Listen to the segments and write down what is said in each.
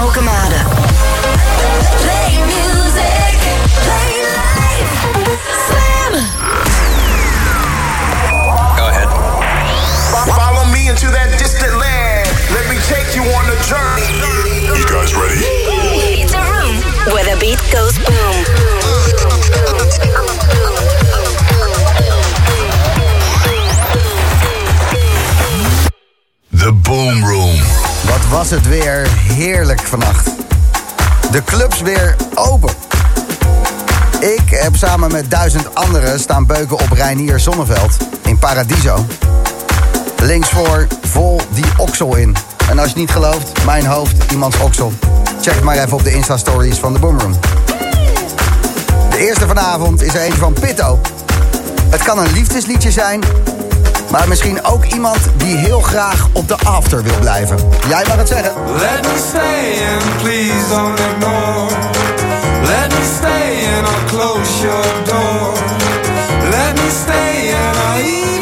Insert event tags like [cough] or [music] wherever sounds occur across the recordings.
Alkemade. Play music, play life. Slam. Go ahead. Follow me into that distant land. Let me take you on a journey. You guys ready? Was het weer heerlijk vannacht. De clubs weer open. Ik heb samen met duizend anderen staan beuken op Reinier Zonneveld in Paradiso. Links voor vol die oksel in. En als je niet gelooft, mijn hoofd, iemands oksel. Check maar even op de Insta-stories van de Boomroom. De eerste vanavond is er eentje van Pitto. Het kan een liefdesliedje zijn, maar misschien ook iemand die heel graag op de after wil blijven. Jij mag het zeggen. Let me stay and please don't ignore. Let me stay and I'll close your door. Let me stay and I'll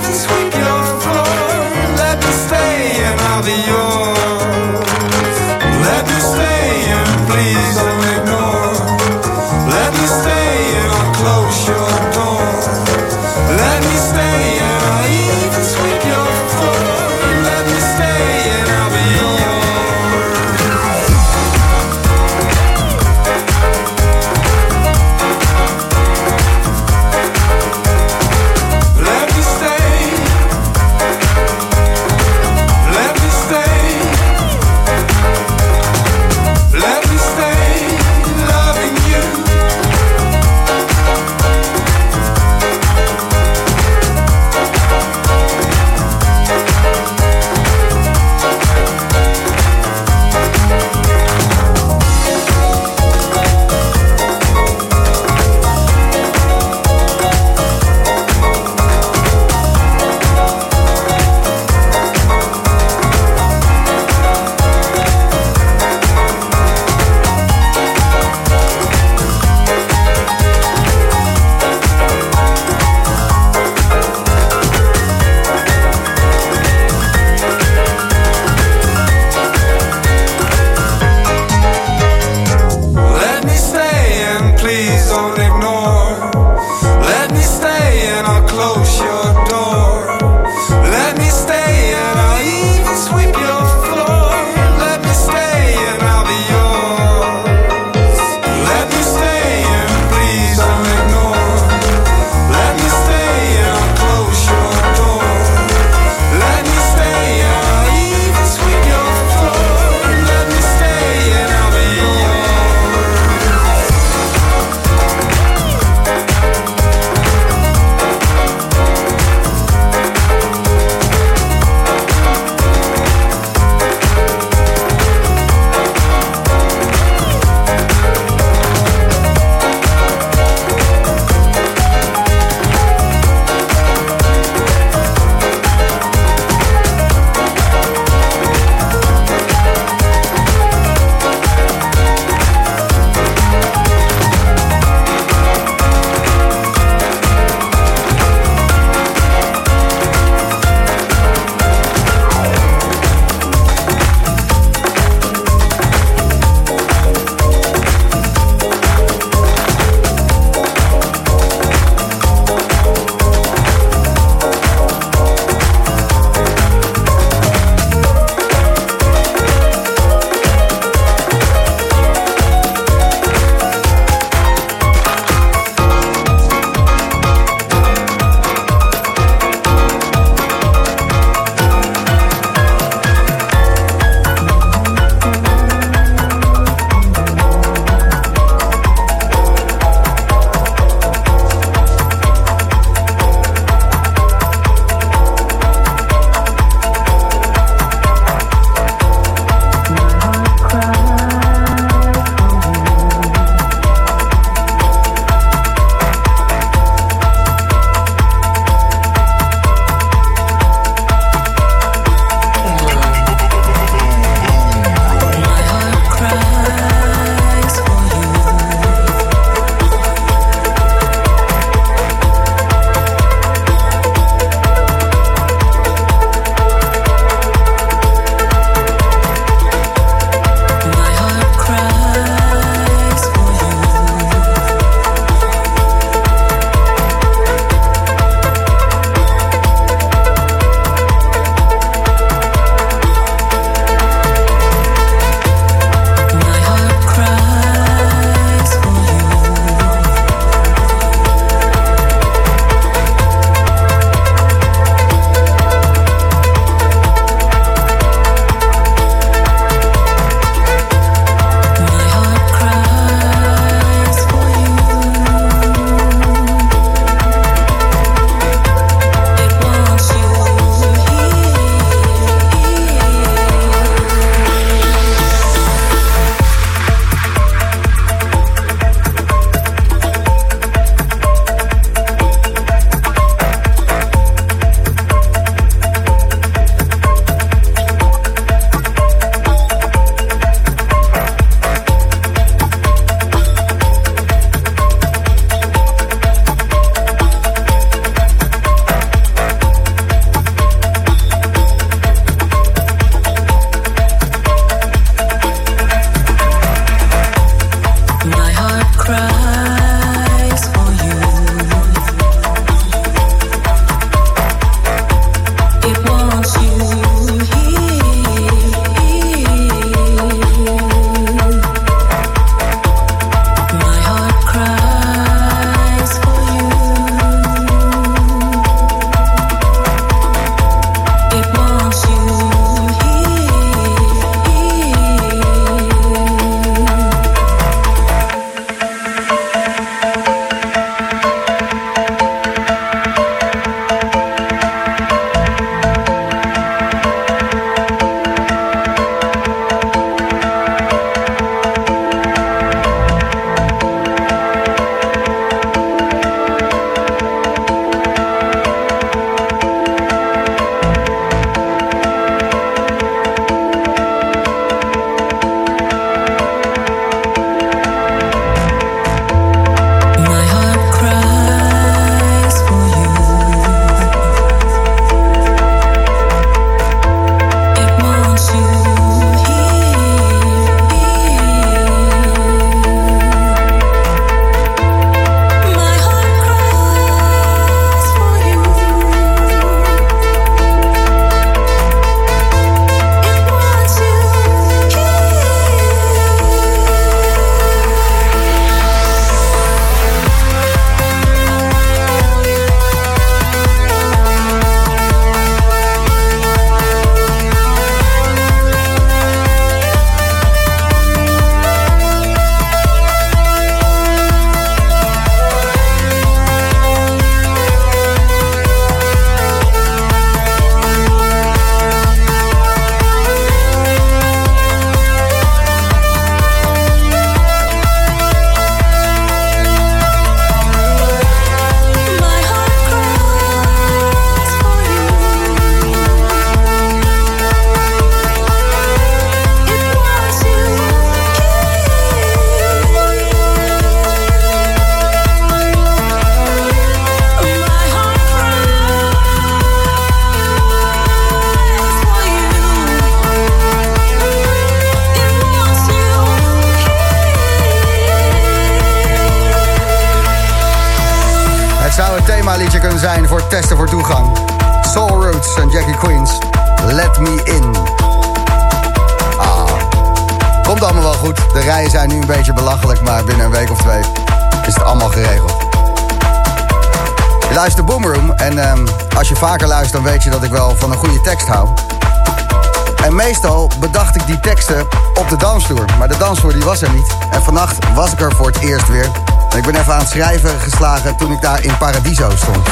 schrijven geslagen toen ik daar in Paradiso stond.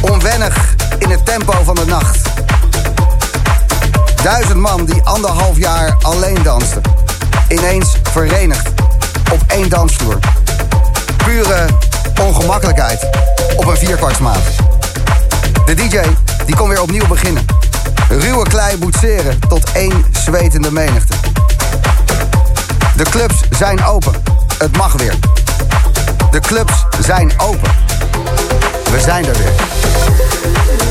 Onwennig in het tempo van de nacht. Duizend man die anderhalf jaar alleen dansten. Ineens verenigd op één dansvloer. Pure ongemakkelijkheid op een vierkwartsmaat. De DJ die kon weer opnieuw beginnen. Ruwe klei boetseren tot één zwetende menigte. De clubs zijn open. Het mag weer. De clubs zijn open. We zijn er weer.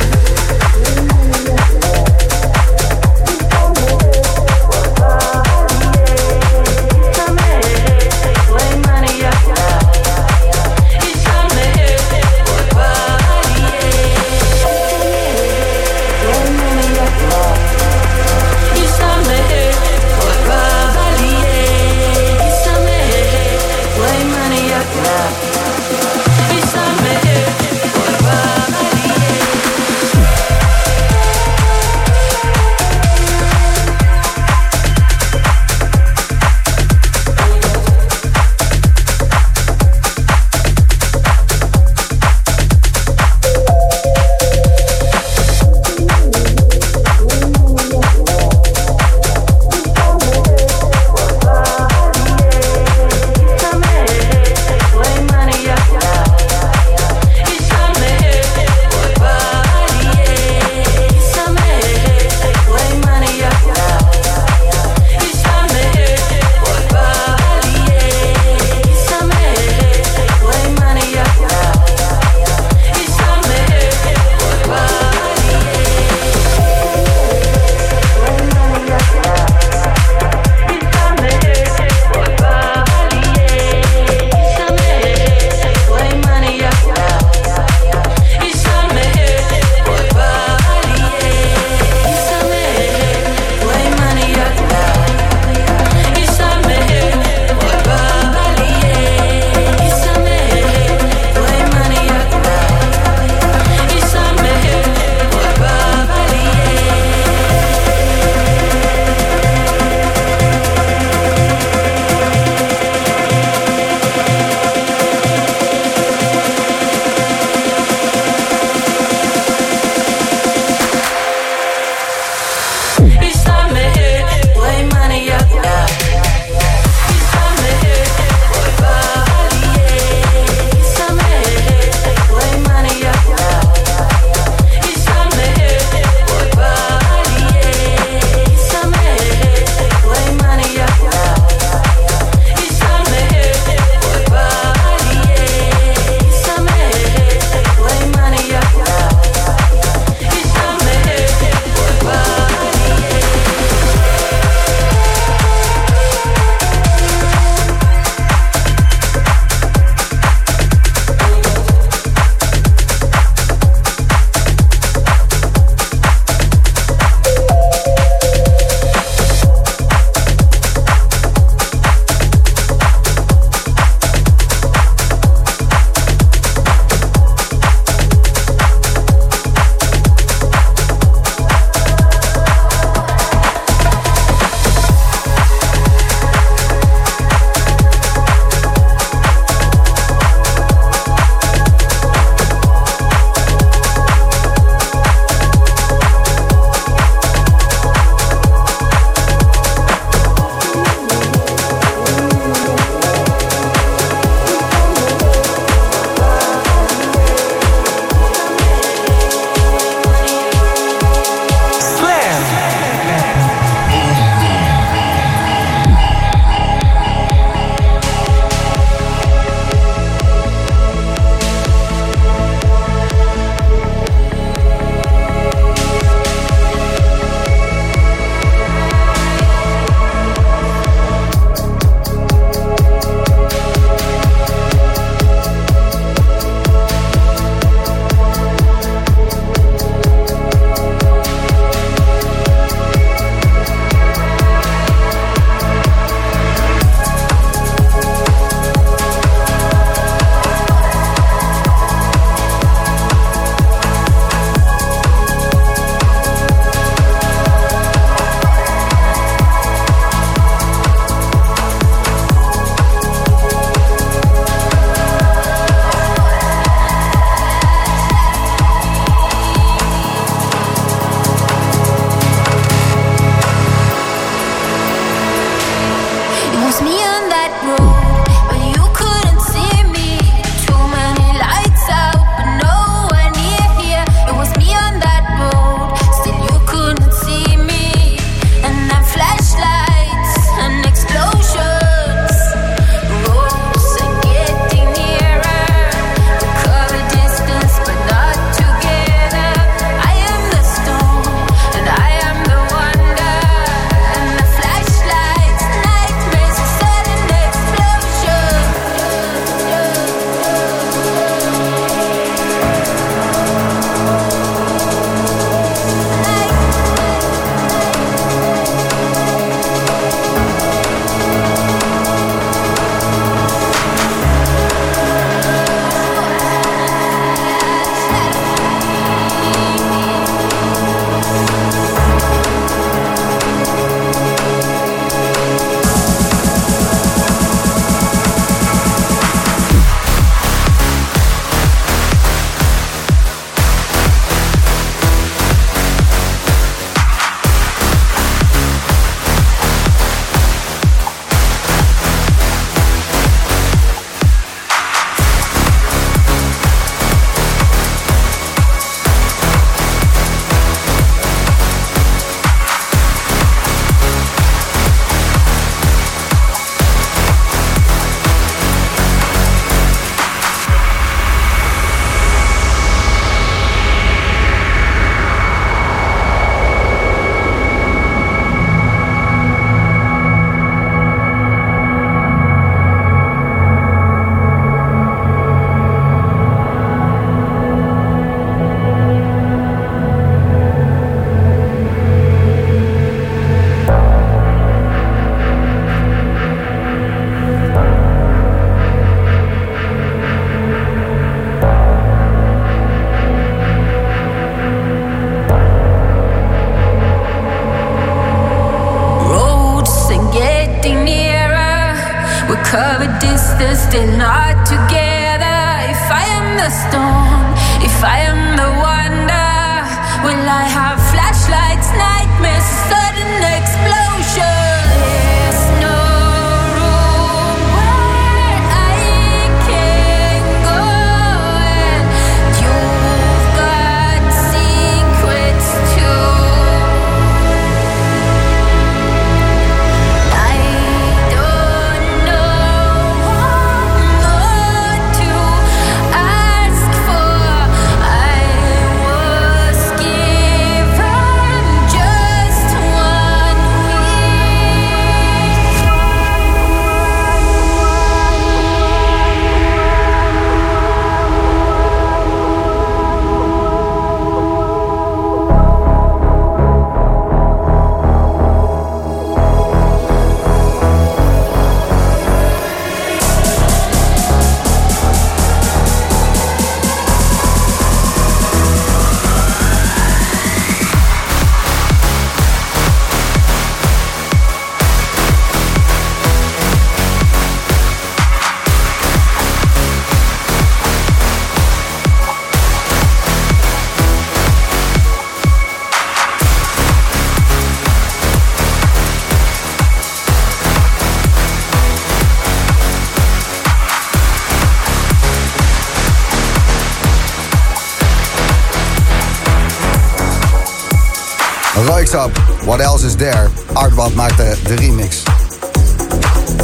Else Is There. Artband maakte de remix.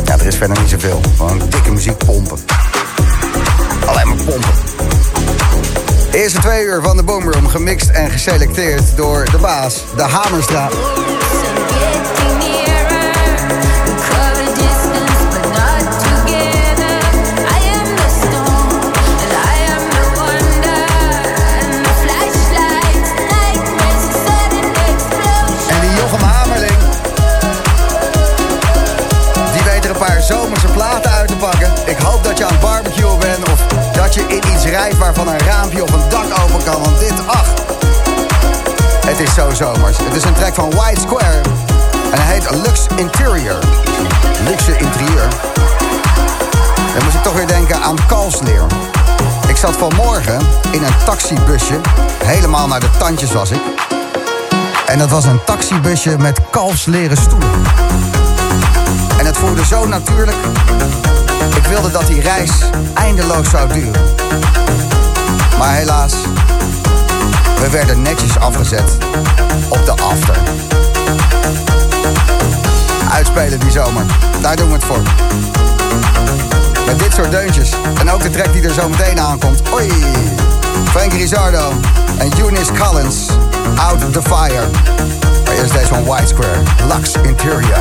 Ja, er is verder niet zoveel. Gewoon dikke muziek pompen. Alleen maar pompen. De eerste twee uur van de Boomroom gemixt en geselecteerd door de baas, de Hamerstra. Taxibusje. Helemaal naar de tandjes was ik. En dat was een taxibusje met kalfsleren stoelen. En het voelde zo natuurlijk. Ik wilde dat die reis eindeloos zou duren. Maar helaas, we werden netjes afgezet op de after. Uitspelen die zomer, daar doen we het voor. Met dit soort deuntjes. En ook de track die er zo meteen aankomt. Oei! Frank Rizzardo en Eunice Collins. Out the Fire. Maar eerst deze van White Square. Lux Interior.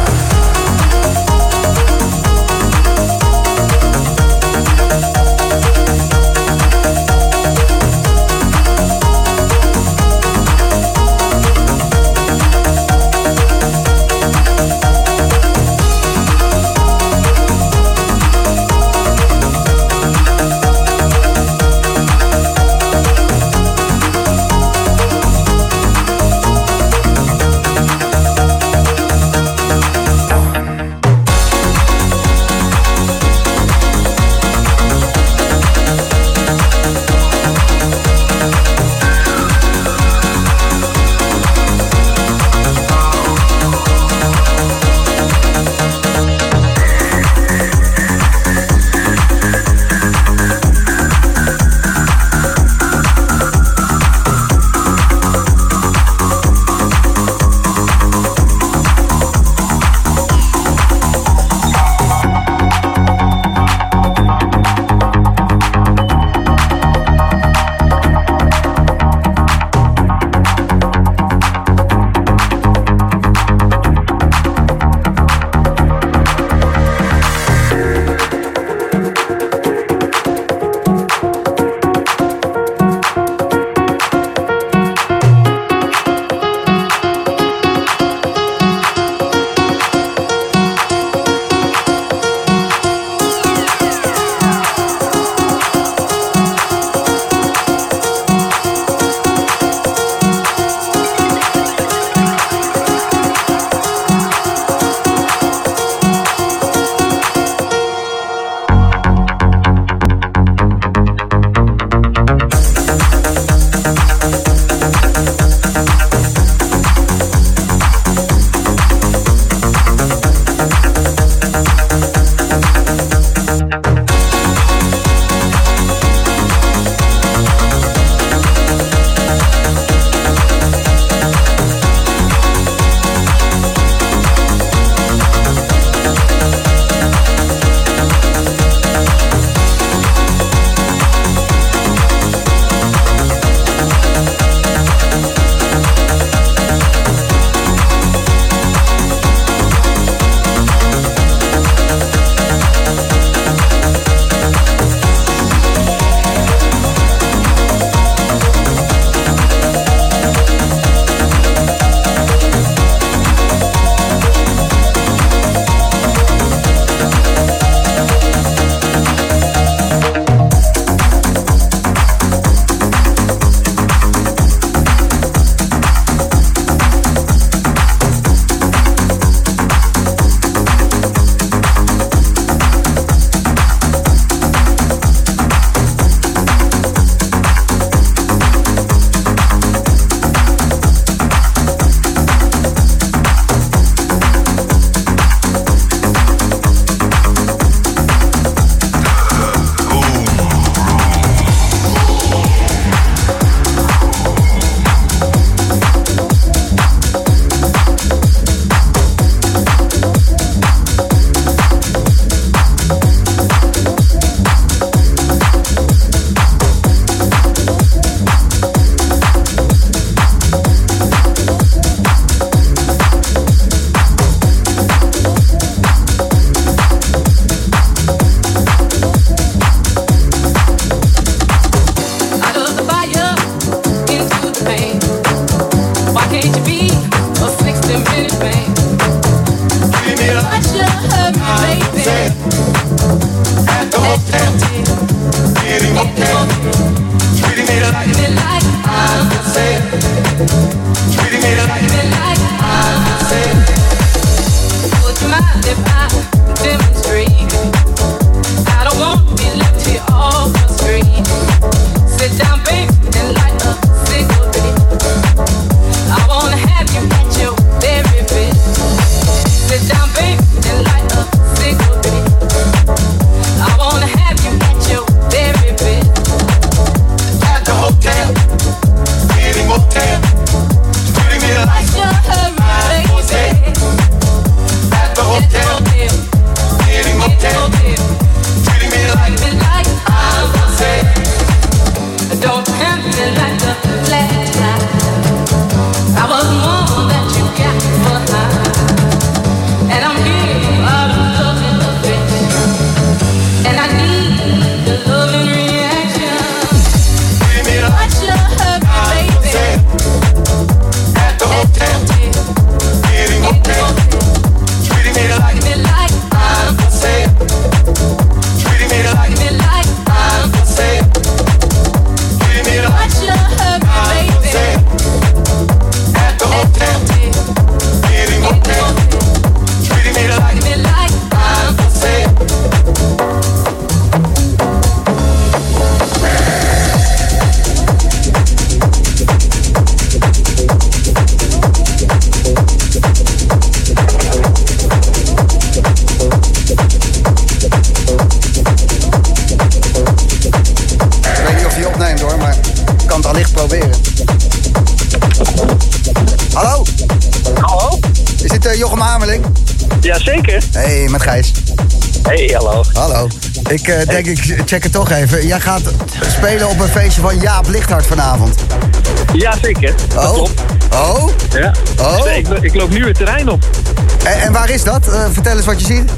Denk, ik check het toch even. Jij gaat spelen op een feestje van Jaap Lichthart vanavond. Jazeker. Oh? klopt. Oh? Ja. Oh? Ik, ik loop nu het terrein op. En, en waar is dat? Eh, vertel eens wat je ziet.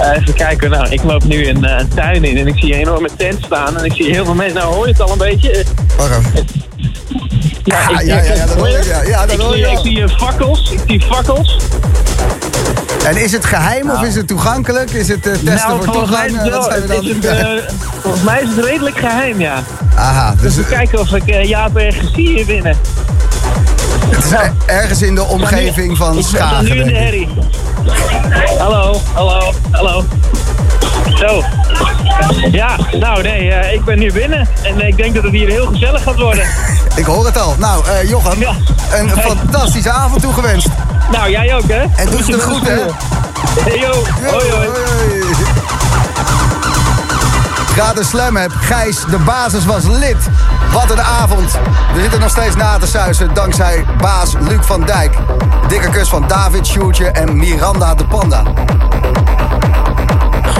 Eh, even kijken. Nou, ik loop nu een, eh, een tuin in en ik zie een enorme tent staan. En ik zie heel veel mensen. Nou, hoor je het al een beetje? Eh, Wacht even. Ja, Ja, ik, ja, ja, ja, dat hoor hoor je ik, ja. Ja, dat ik hoor zie, je ik zie eh, fakkels. Ik zie fakkels. En is het geheim of is het toegankelijk? Is het eh, testen nou, voor mij, toegang? Eh, het is het, eh, volgens mij is het redelijk geheim, ja. Aha, dus We kijken of ik Jaap ergens zie hier binnen. het is er- ergens in de omgeving van Ik sta Schagen. nu in de ik. herrie. Hallo, hallo, hallo. Zo. Ja, nou nee, ik ben nu binnen. En ik denk dat het hier heel gezellig gaat worden. [laughs] Ik hoor het al. Nou, Jochem, Ja. een fantastische avond toegewenst. Nou, jij ook, hè? En doe ze het goed, hè? Hey, yo. Hoi, hoi. Gratis Slam heb. Gijs, de basis was lid. Wat een avond. We zitten nog steeds na te suizen dankzij baas Luc van Dijk. Dikke kus van David, Sjoertje en Miranda de Panda.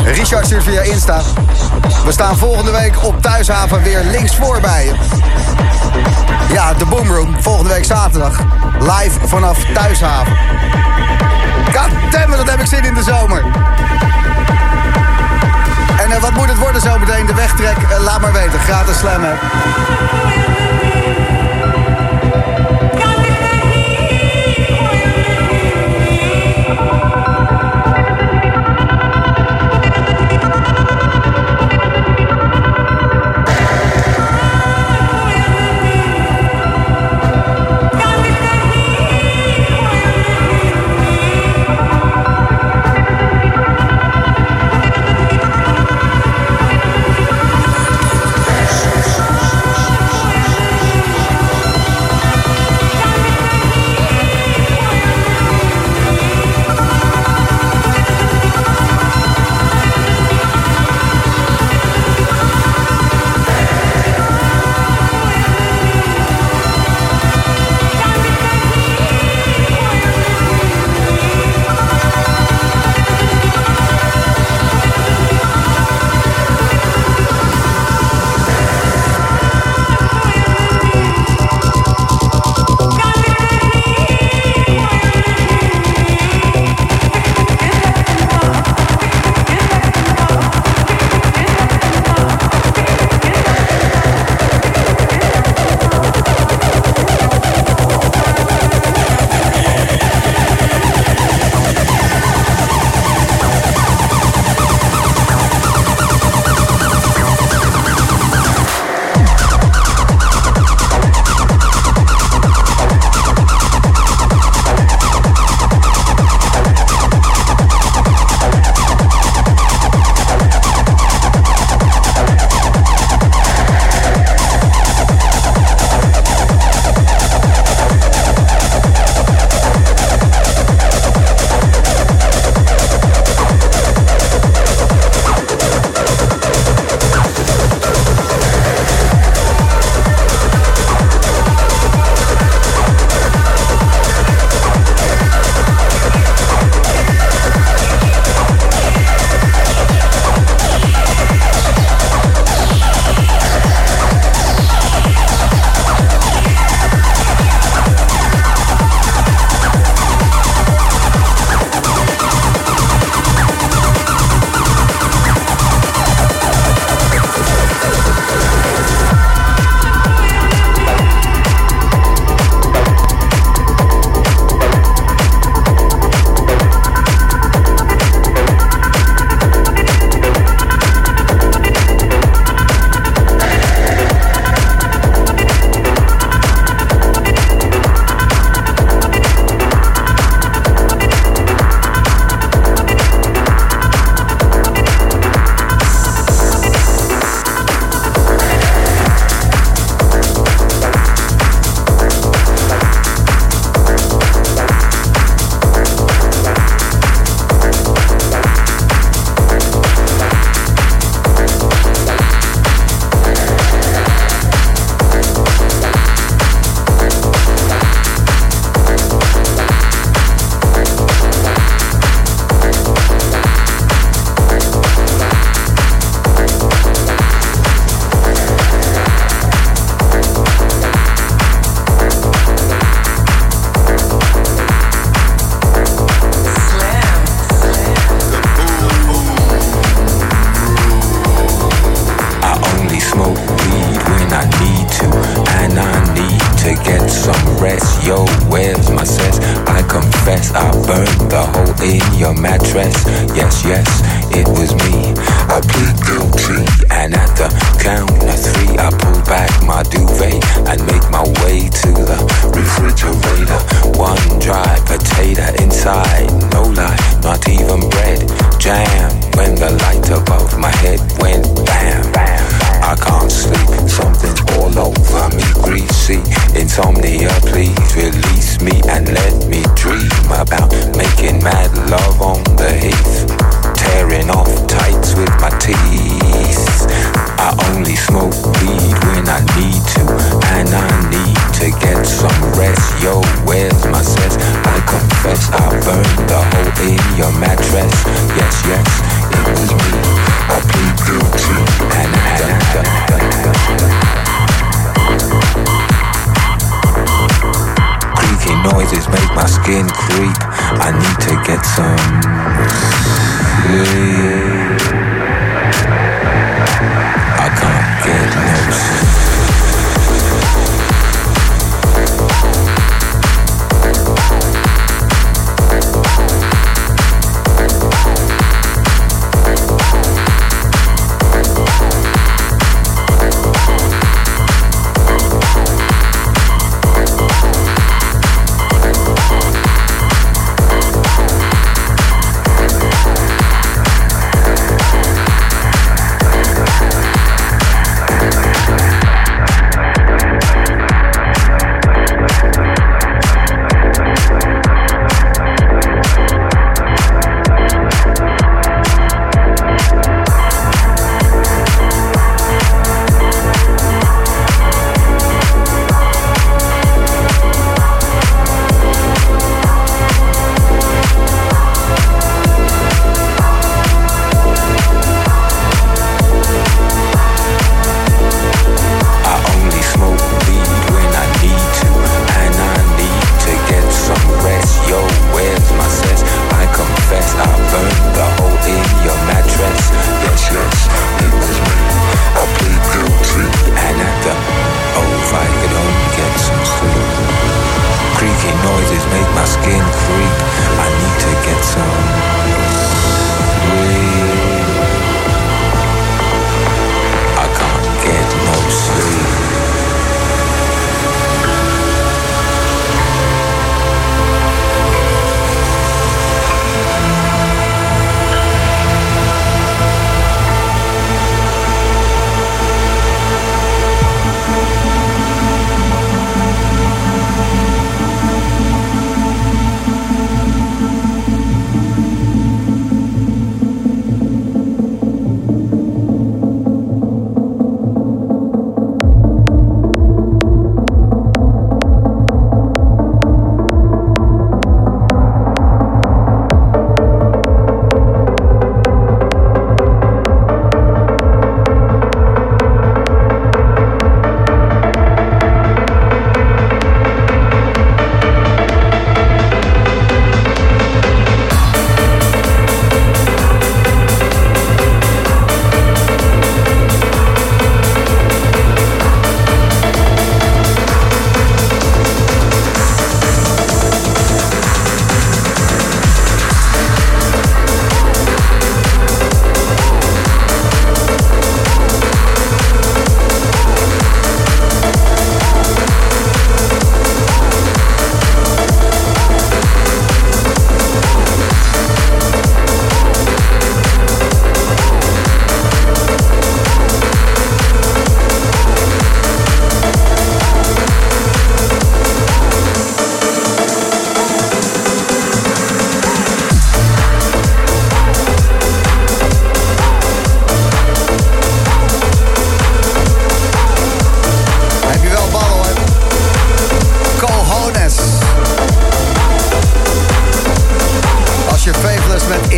Richard stuurt via Insta. We staan volgende week op Thuishaven weer links voor bij je. Ja, de Boomroom. Volgende week zaterdag. Live vanaf Thuishaven. Goddammit, dat heb ik zin in de zomer. En eh, wat moet het worden zometeen? De wegtrek? Eh, laat maar weten. Gratis slam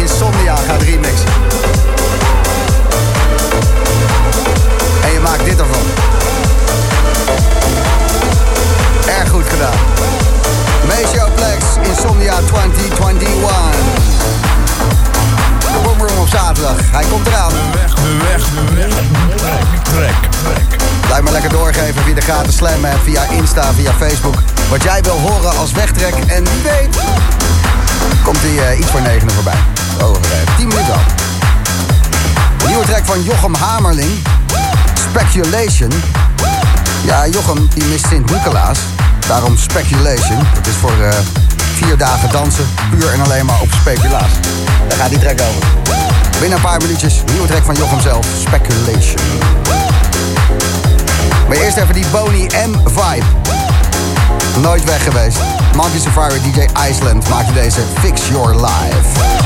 insomnio Speculation. Ja, Jochem die mist Sint-Nicolaas. Daarom Speculation. Dat is voor eh, vier dagen dansen. Puur en alleen maar op speculaas. Daar gaat die track over. Binnen een paar minuutjes. Nieuwe track van Jochem zelf. Speculation. Maar eerst even die Boney M-vibe. Nooit weg geweest. Monkey Safari DJ Iceland maakte deze Fix Your Life.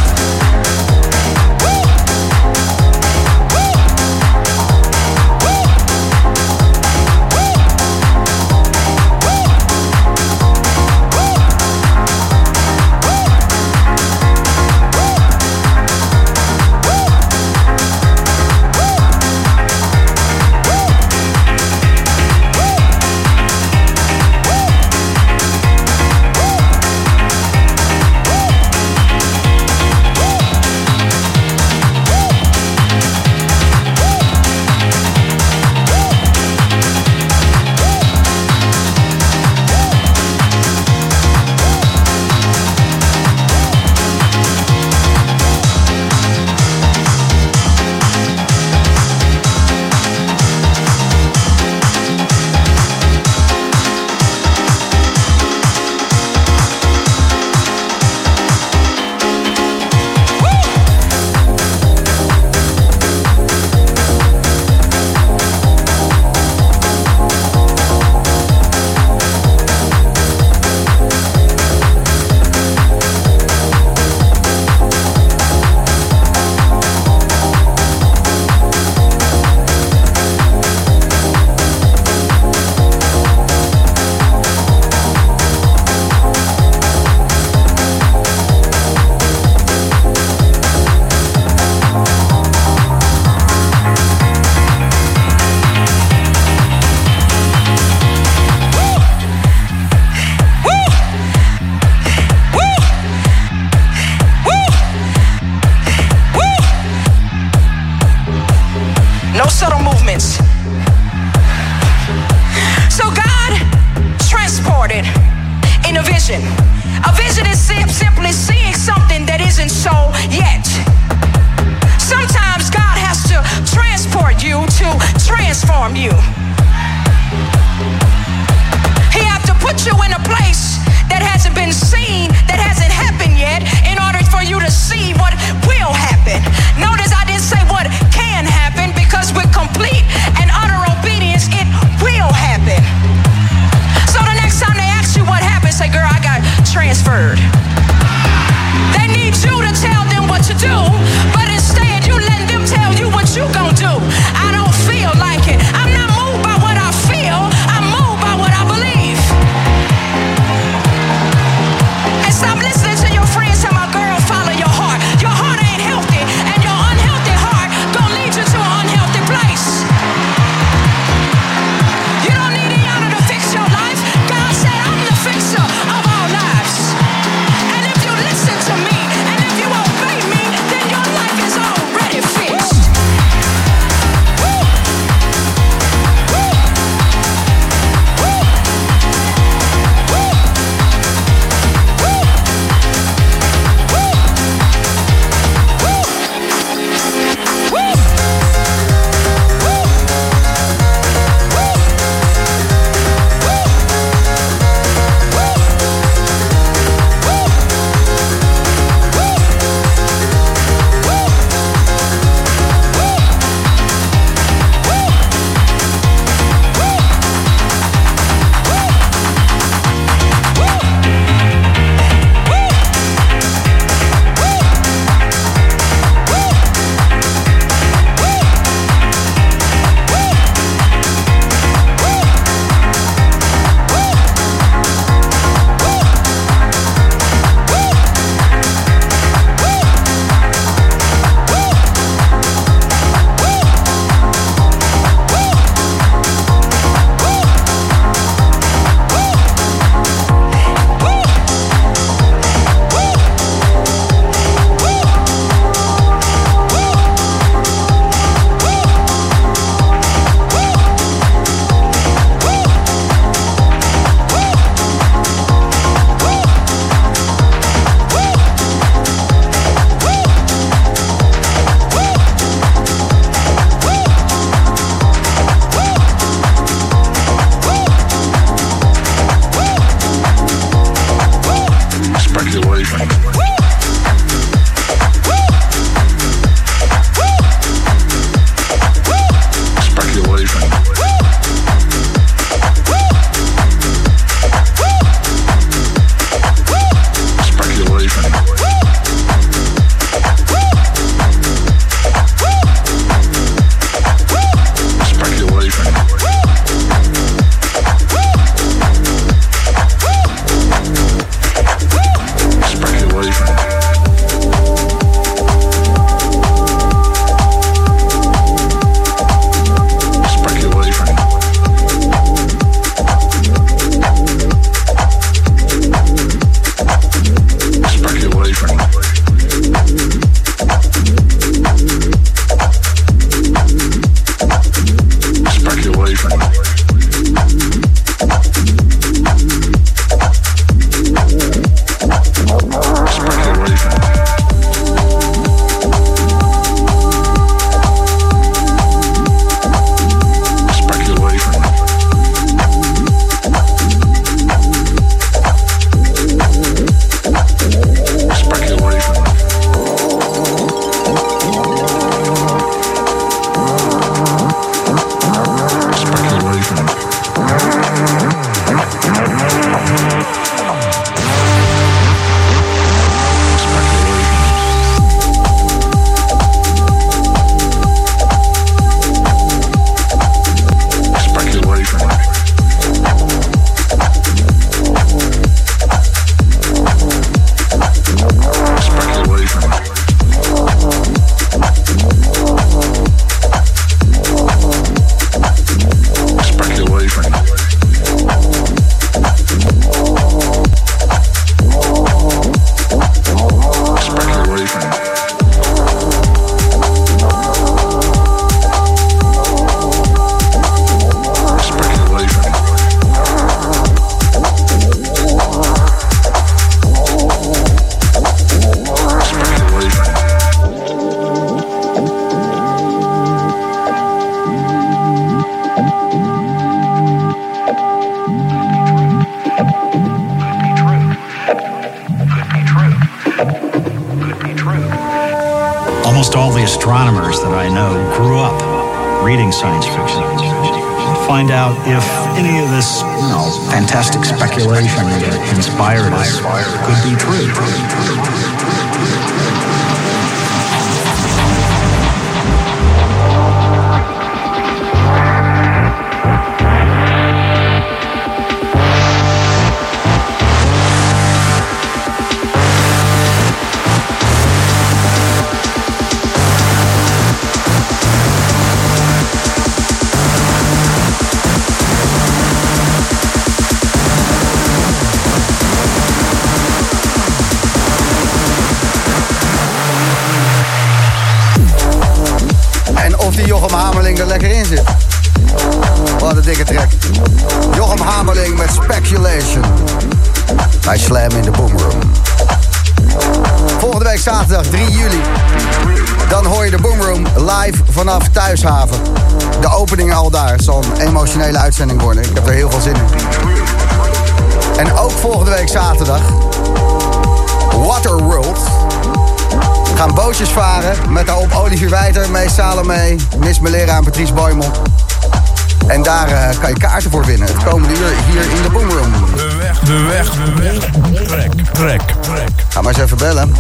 Ga maar eens even bellen.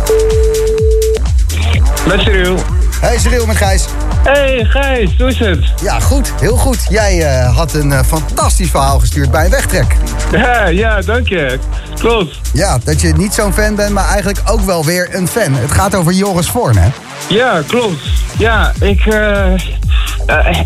Met Cyril. Hey Cyril met Gijs. Hey Gijs, hoe is het? Ja, goed. Heel goed. Jij eh, had een eh, fantastisch verhaal gestuurd bij een wegtrek. [laughs] Ja, ja, dank je. Klopt. Ja, dat je niet zo'n fan bent, maar eigenlijk ook wel weer een fan. Het gaat over Joris Voorn, hè? Ja, klopt. Ja, ik, eh,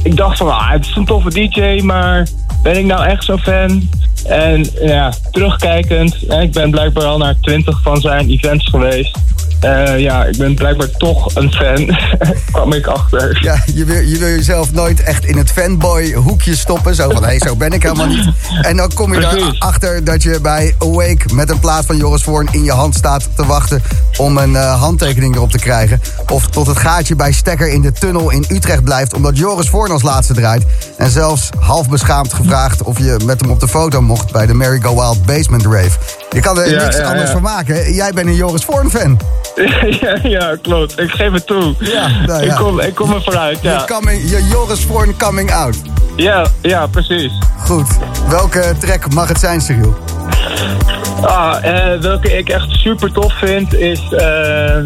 ik dacht van, ah, het is een toffe DJ, maar ben ik nou echt zo'n fan? En ja, terugkijkend, ik ben blijkbaar al naar 20 van zijn events geweest. Eh, ja, ik ben blijkbaar toch een fan, [laughs] kwam ik achter. Ja, je wil, je wil jezelf nooit echt in het fanboy hoekje stoppen. Zo van, hé, hey, zo ben ik helemaal niet. En dan kom je erachter dat je bij Awake met een plaat van Joris Voorn in je hand staat te wachten om een eh, handtekening erop te krijgen. Of tot het gaatje bij Stekker in de tunnel in Utrecht blijft omdat Joris Voorn als laatste draait. En zelfs half beschaamd gevraagd of je met hem op de foto mocht bij de Merry Go Wild Basement Rave. Je kan er Ja, niks ja, anders ja. van maken. Jij bent een Joris Voorn fan. [laughs] ja, ja, klopt. Ik geef het toe. Ja, nou ja. Ik, kom, ik kom er vooruit, ja. Je, coming, je Joris Voorn coming out. Ja, ja, precies. Goed. Welke track mag het zijn, Cyril? Ah, eh, welke ik echt super tof vind is... eh,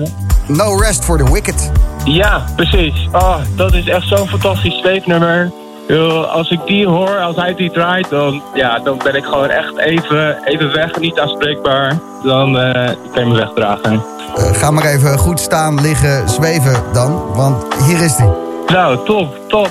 No Rest for the Wicked. ja, precies. Ah, dat is echt zo'n fantastisch sleepnummer. Yo, Als ik die hoor, als hij die draait, dan, ja, dan ben ik gewoon echt even, even weg, niet aanspreekbaar. Dan eh, kan je me wegdragen. Eh, ga maar even goed staan, liggen, zweven dan. Want hier is die. Nou, top, top.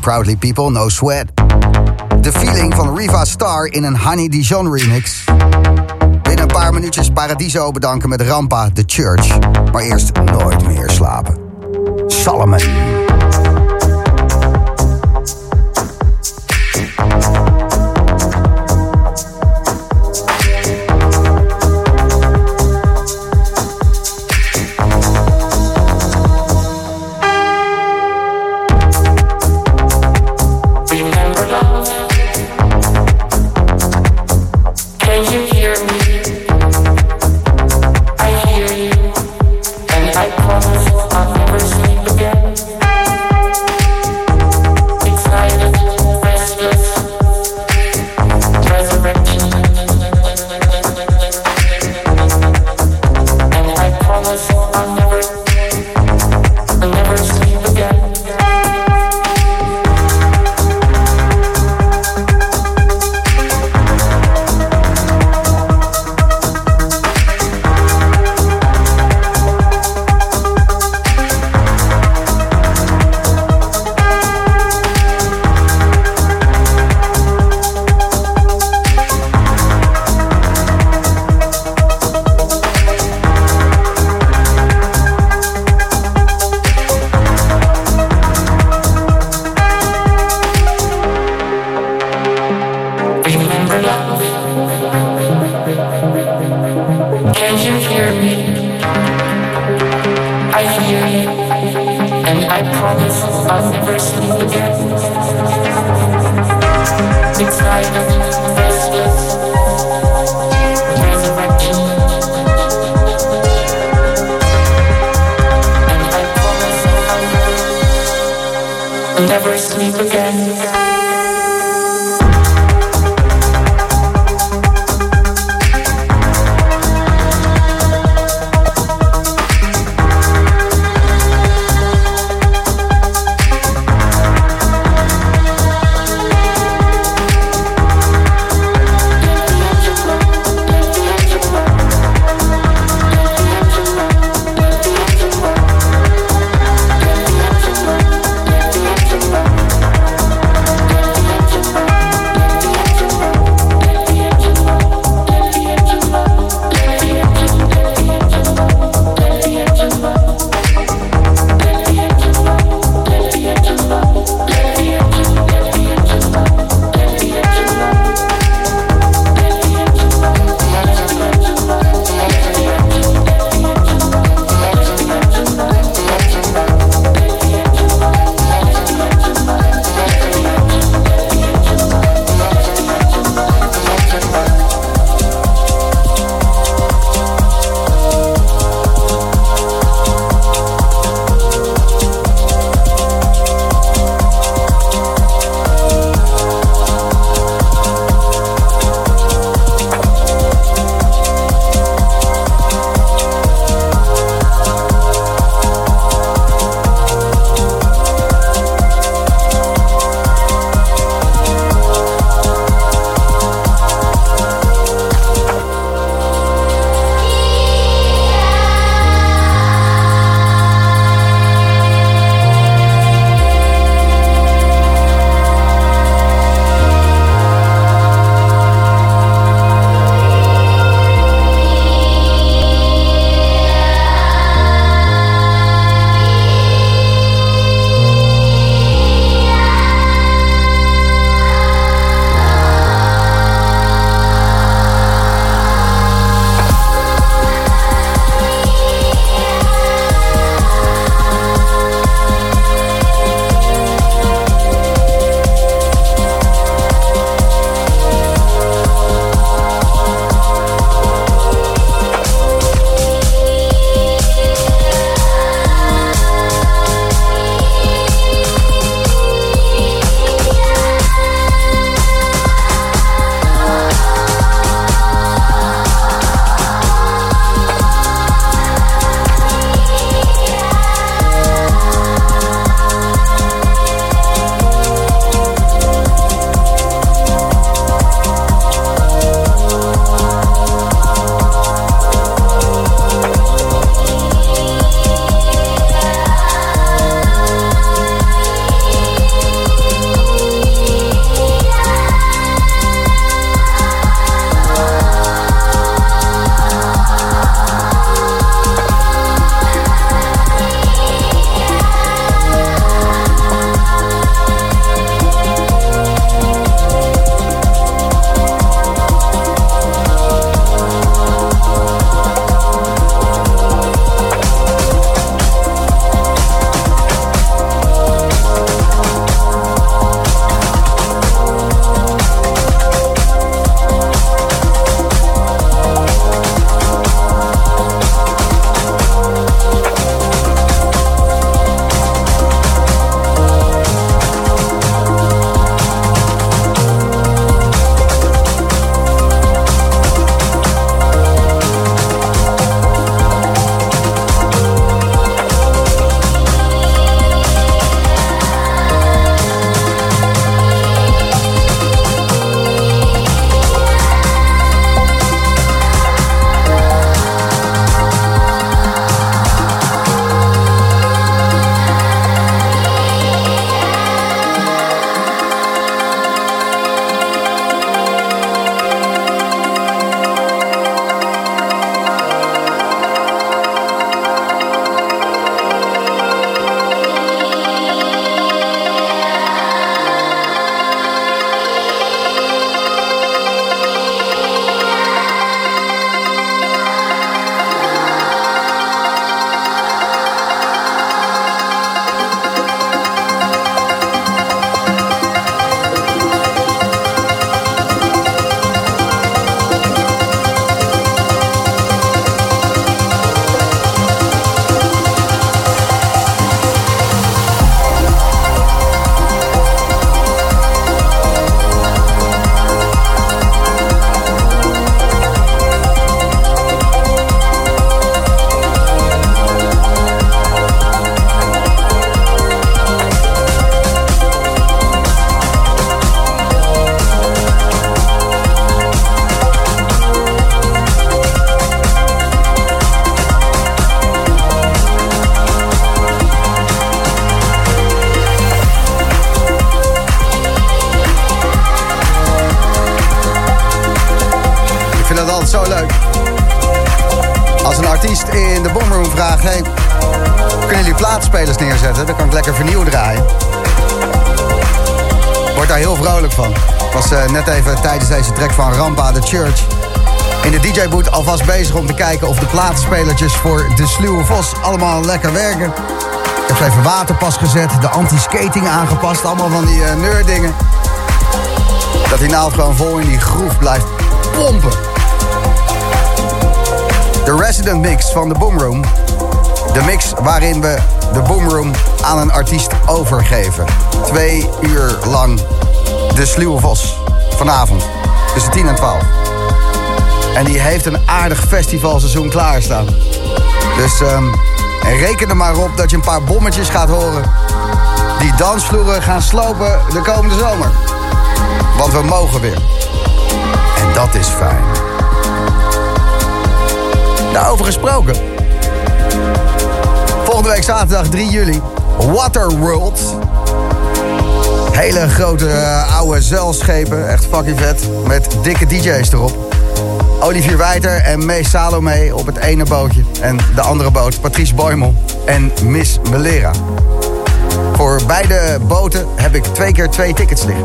Proudly People, No Sweat. De Feeling van Riva Star in een Honey Dijon remix. Binnen een paar minuutjes Paradiso bedanken met Rampa, The Church. Maar eerst nooit meer slapen. Salomon. Church... in de DJ-boot alvast bezig om te kijken... of de platenspelertjes voor de Sluwe Vos allemaal lekker werken. Ik heb ze even waterpas gezet, de anti-skating aangepast... allemaal van die uh, neurdingen. Dat die naald gewoon vol in die groef blijft pompen. De Resident Mix van de Boomroom. De mix waarin we de Boomroom aan een artiest overgeven. Twee uur lang de Sluwe Vos. Vanavond. Tussen 10 en 12. En die heeft een aardig festivalseizoen klaarstaan. Dus ehm, reken er maar op dat je een paar bommetjes gaat horen. Die dansvloeren gaan slopen de komende zomer. Want we mogen weer. En dat is fijn. Daarover gesproken. Volgende week zaterdag 3 juli. Waterworld. Hele grote eh, oude zeilschepen. Echt fucking vet. Met dikke DJ's erop. Olivier Wijter en Mees Salome op het ene bootje. En de andere boot Patrice Boymel en Miss Melera. Voor beide boten heb ik twee keer twee tickets liggen.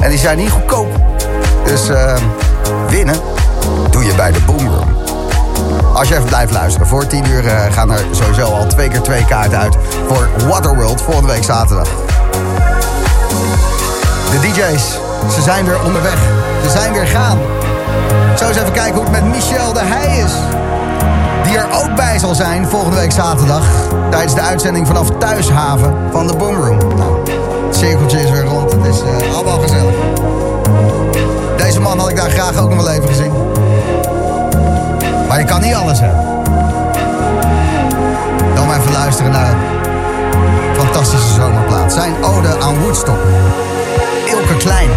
En die zijn niet goedkoop. Dus eh, winnen doe je bij de Boomroom. Als je even blijft luisteren. Voor 10 uur eh, gaan er sowieso al twee keer twee kaarten uit voor Waterworld volgende week zaterdag. De DJ's, ze zijn weer onderweg. Ze zijn weer gaan. Zo eens even kijken hoe het met Michel de Heij is. Die er ook bij zal zijn volgende week zaterdag. Tijdens de uitzending vanaf Thuishaven van de Boomroom. Nou, het cirkeltje is weer rond. Het is eh, allemaal gezellig. Deze man had ik daar graag ook nog wel even gezien. Maar je kan niet alles hebben. Dan maar even luisteren naar een fantastische zomerplaat. Zijn ode aan Woodstock. Ilke Klein.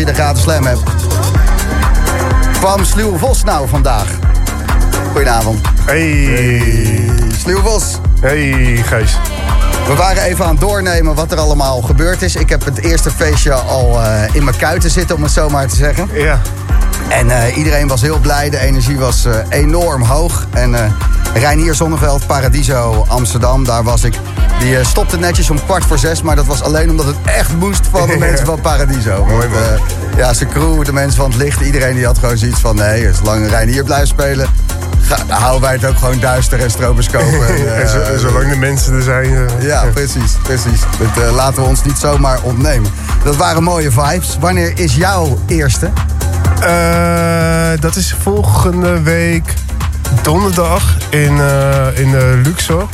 Via de gratis slam hebt. Kwam Sluw Vos nou vandaag? Goedenavond. Hey. Sluw Vos. Hey, Gijs. We waren even aan het doornemen wat er allemaal gebeurd is. Ik heb het eerste feestje al eh, in mijn kuiten zitten, om het zo maar te zeggen. Ja. En eh, iedereen was heel blij. De energie was eh, enorm hoog. En Reinier Zonneveld, Paradiso, Amsterdam, daar was ik. Die eh, stopte netjes om kwart voor zes. Maar dat was alleen omdat het echt moest van de [laughs] mensen van Paradiso. Mooi, man. eh, ja, zijn crew, de mensen van het licht. Iedereen die had gewoon zoiets van... Nee, zolang Reinier blijft spelen... ga- houden wij het ook gewoon duister en stroboscopen. En, [laughs] eh, en, zo- en zolang de mensen er zijn... ja, precies, precies. Dat laten we ons niet zomaar ontnemen. Dat waren mooie vibes. Wanneer is jouw eerste? Dat is volgende week donderdag in, in Luxor.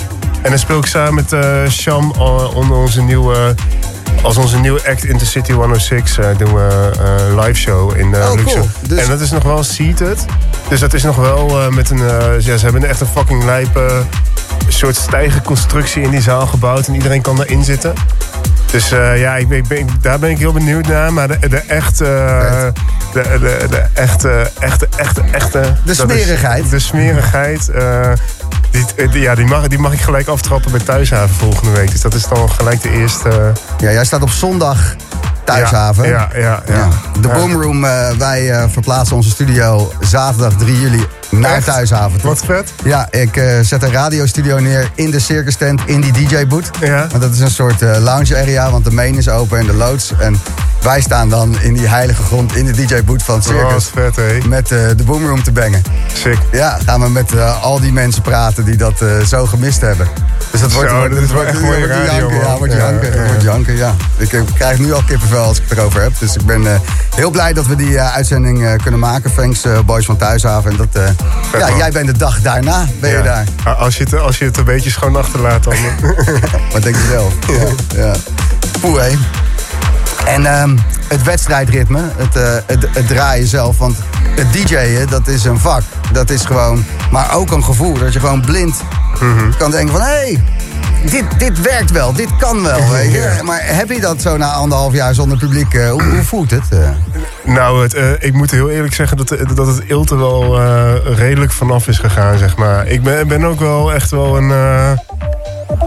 En dan speel ik samen met eh Sham eh, onder onze nieuwe... Als onze nieuwe act Intercity 106 eh, doen we een live show in eh Oh, cool. Dus- En dat is nog wel seated. Dus dat is nog wel met een... ja, ze hebben echt een fucking lijpe soort stijgenconstructie in die zaal gebouwd. En iedereen kan erin zitten. Dus ja, ik ben, ik ben- daar ben ik heel benieuwd naar. Maar de, de echte... de, de, de echte, echte, echte, echte... De is- smerigheid. de smerigheid. Eh, die, eh, die- ja, die mag, die mag ik gelijk aftrappen bij Thuishaven volgende week. Dus dat is dan gelijk de eerste... Ja, jij staat op zondag Thuishaven. Ja, ja, ja. ja. De. Boomroom, eh, wij eh, verplaatsen onze studio zaterdag 3 juli naar Echt? Thuishaven. Wat vet. Ja, ik eh, zet een radiostudio neer in de circus tent in die DJ-boot. Ja. Want dat is een soort eh, lounge area, want de main is open en de loods. En wij staan dan in die heilige grond in de DJ-boot van het Oh, circus. wat vet, hé. Met eh, de Boomroom te bangen. Sick. Ja, gaan we met eh, al die mensen praten die dat eh, zo gemist hebben. Dus dat wordt, Zo, wordt, dat wel wordt- echt wordt radio, janken, Ja, wordt Ja, janken, ja. wordt janken, ja. Ik eh, krijg nu al kippenvel als ik het erover heb. Dus ik ben eh, heel blij dat we die eh, uitzending eh, kunnen maken. Thanks eh, Boys van Thuishaven. En dat, eh, ja, man. jij bent de dag daarna, ben je daar. Ah, Als je, het, als je het een beetje schoon achterlaat, dan... Wat denk je? Ja. ja. Poeh, hé. En ehm, het wedstrijdritme, het, eh, het, het draaien zelf. Want het DJ'en, dat is een vak. Dat is gewoon, maar ook een gevoel. Dat je gewoon blind kan denken van... hé, hey, dit, dit werkt wel, dit kan wel, [laughs] weet je. Maar heb je dat zo na anderhalf jaar zonder publiek? eh, hoe, hoe voelt het? eh? Nou, het, ik moet heel eerlijk zeggen dat, dat het ilte wel eh, redelijk vanaf is gegaan, zeg maar. Ik ben, ben ook wel echt wel een,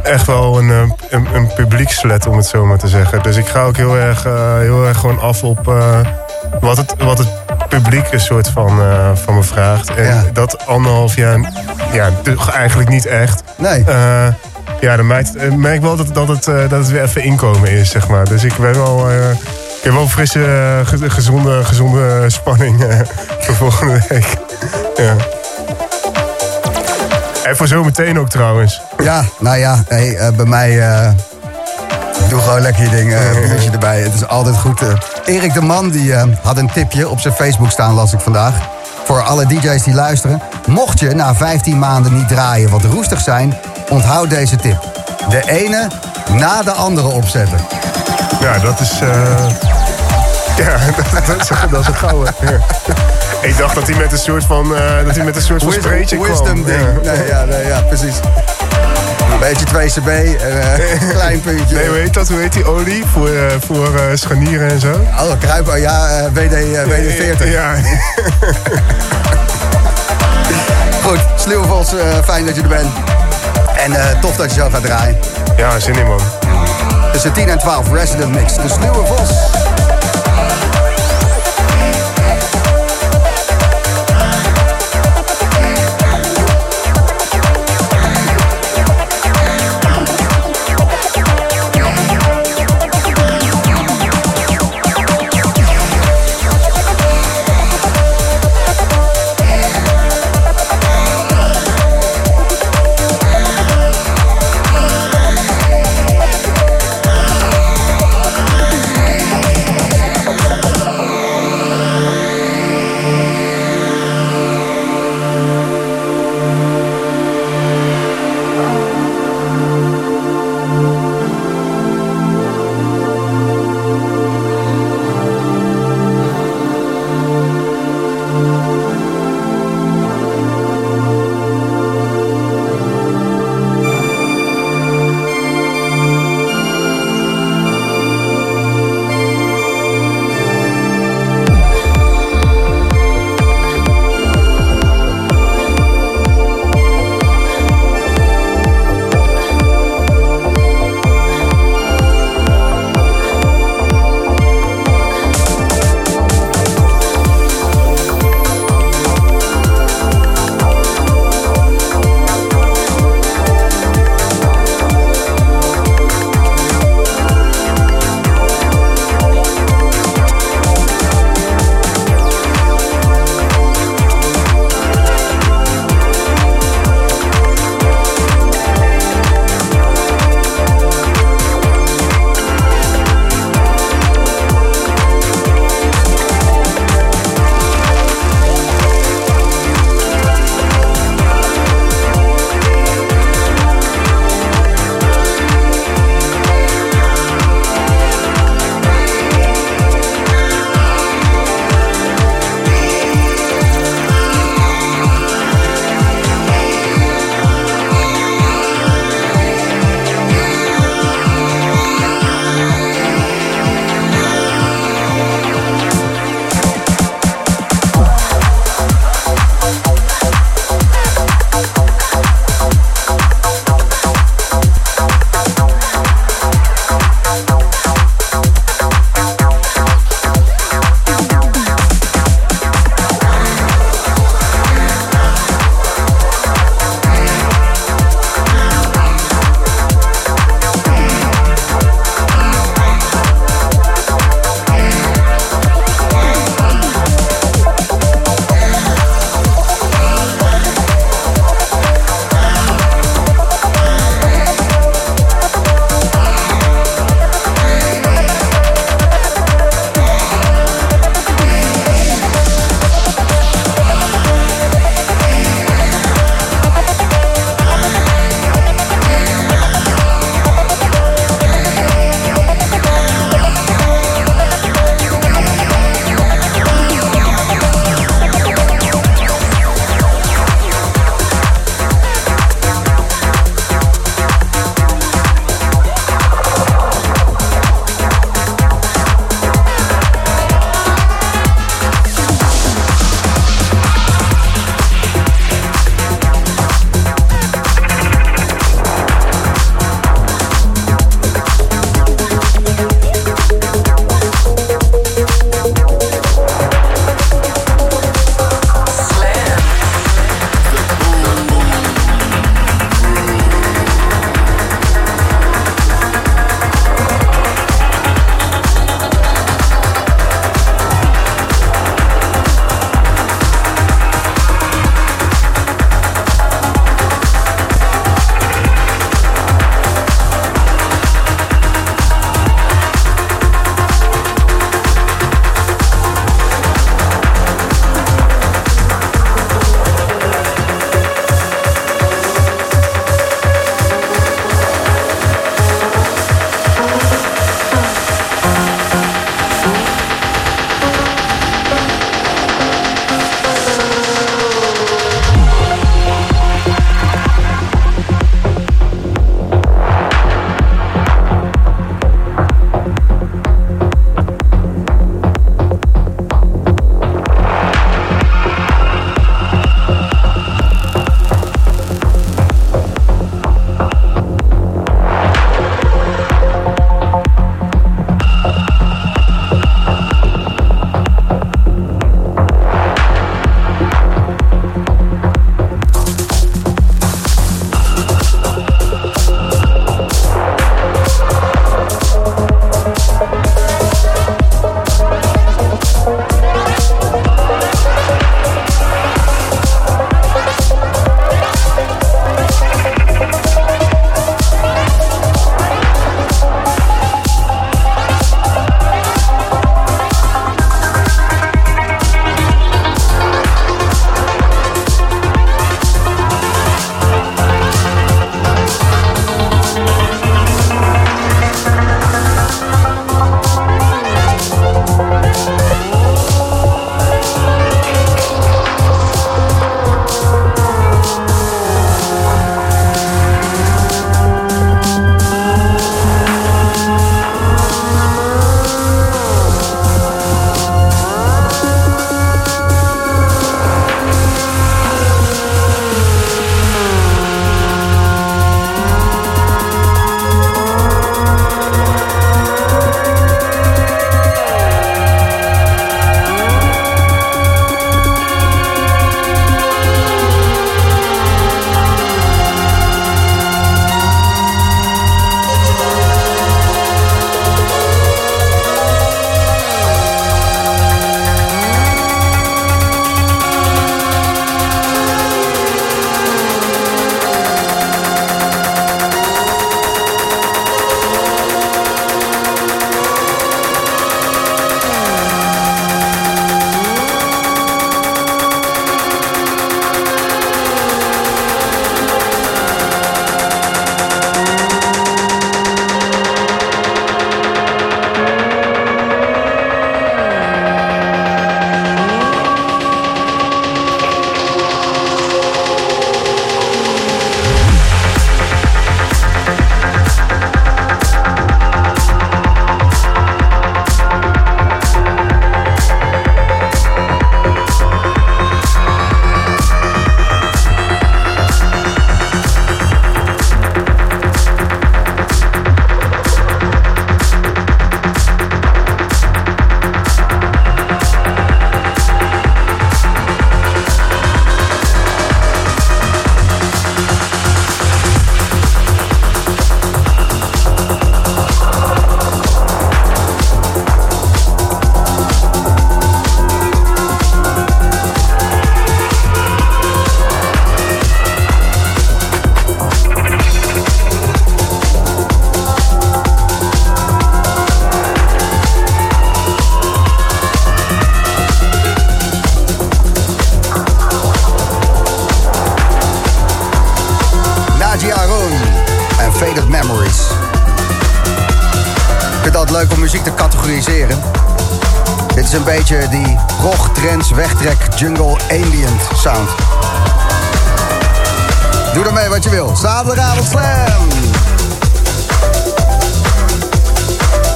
echt wel een, eh, een, een publiekslet, om het zo maar te zeggen. Dus ik ga ook heel erg, eh, heel erg gewoon af op eh, wat, het, wat het publiek een soort van, van me vraagt. En Ja. dat anderhalf jaar, ja, toch eigenlijk niet echt. Nee. Ja, dan merk, ik merk wel dat, dat, het, dat het weer even inkomen is, zeg maar. Dus ik ben wel... ik heb wel frisse, ge- gezonde, gezonde spanning [laughs] voor volgende week. Ja. En voor zometeen ook trouwens. Ja, nou ja, hey, eh, bij mij... eh, doe gewoon lekker je ding, biertje erbij. Het is altijd goed. Erik de Man die, had een tipje op zijn Facebook staan, las ik vandaag. Voor alle DJ's die luisteren. Mocht je na 15 maanden niet draaien wat roestig zijn, onthoud deze tip. De ene na de andere opzetten. Ja, dat is... eh, [laughs] ja, dat, dat, is, dat is een gouden. Ja. Ik dacht dat hij met een soort van, eh, dat hij met een soort van kwam. wisdom ding. Ja. Nee, ja, nee, ja, precies. Een beetje 2CB en eh, een [laughs] klein puntje. Nee, hoe heet dat? Hoe heet die olie? Voor, eh, voor eh, scharnieren en zo? Oh, kruip, oh ja, eh, WD, eh, WD-40. Ja, [laughs] Goed, Sluwvos, eh fijn dat je er bent. En eh, tof dat je zo gaat draaien. ja zin in man. Tussen 10 en 12, Resident Mix. De Sluwe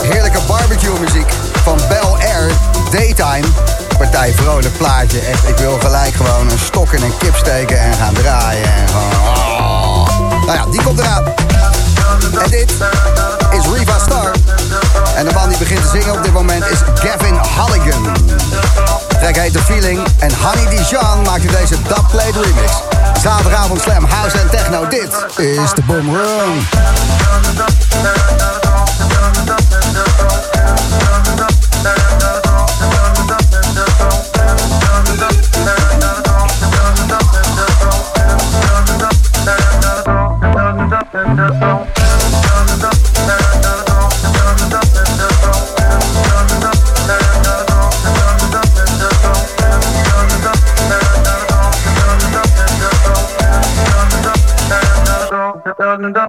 Heerlijke barbecue muziek van Bel Air Daytime. Partij vrolijk plaatje. Echt, ik wil gelijk gewoon een stok in een kip steken en gaan draaien. En oh. Nou ja, die komt eraan. En dit is Riva Star. En de man die begint te zingen op dit moment is Gavin Halligan. Trek heet The Feeling en Honey Dijon maakte deze dubplate remix. Zaterdagavond Slam House en Techno. Dit is de Boom Room.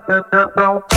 Não, não, não.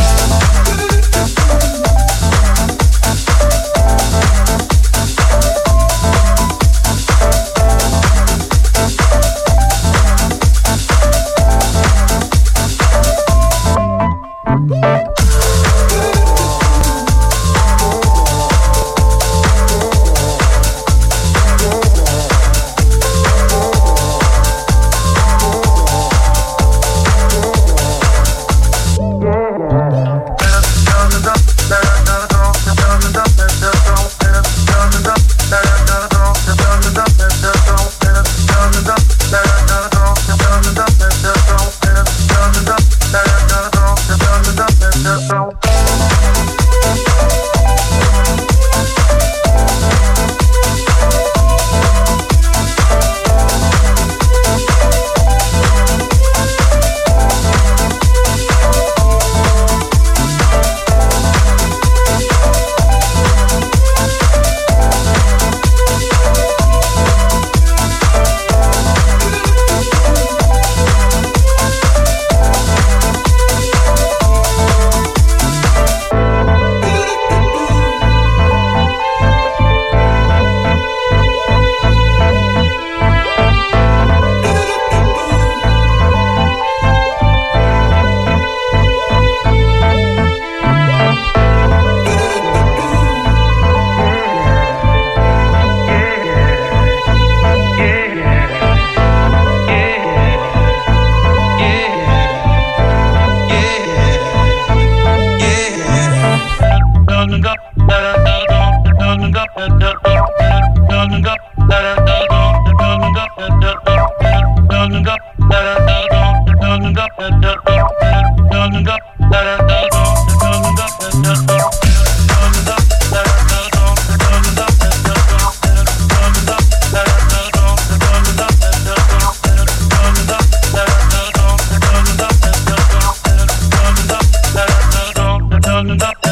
turn it up.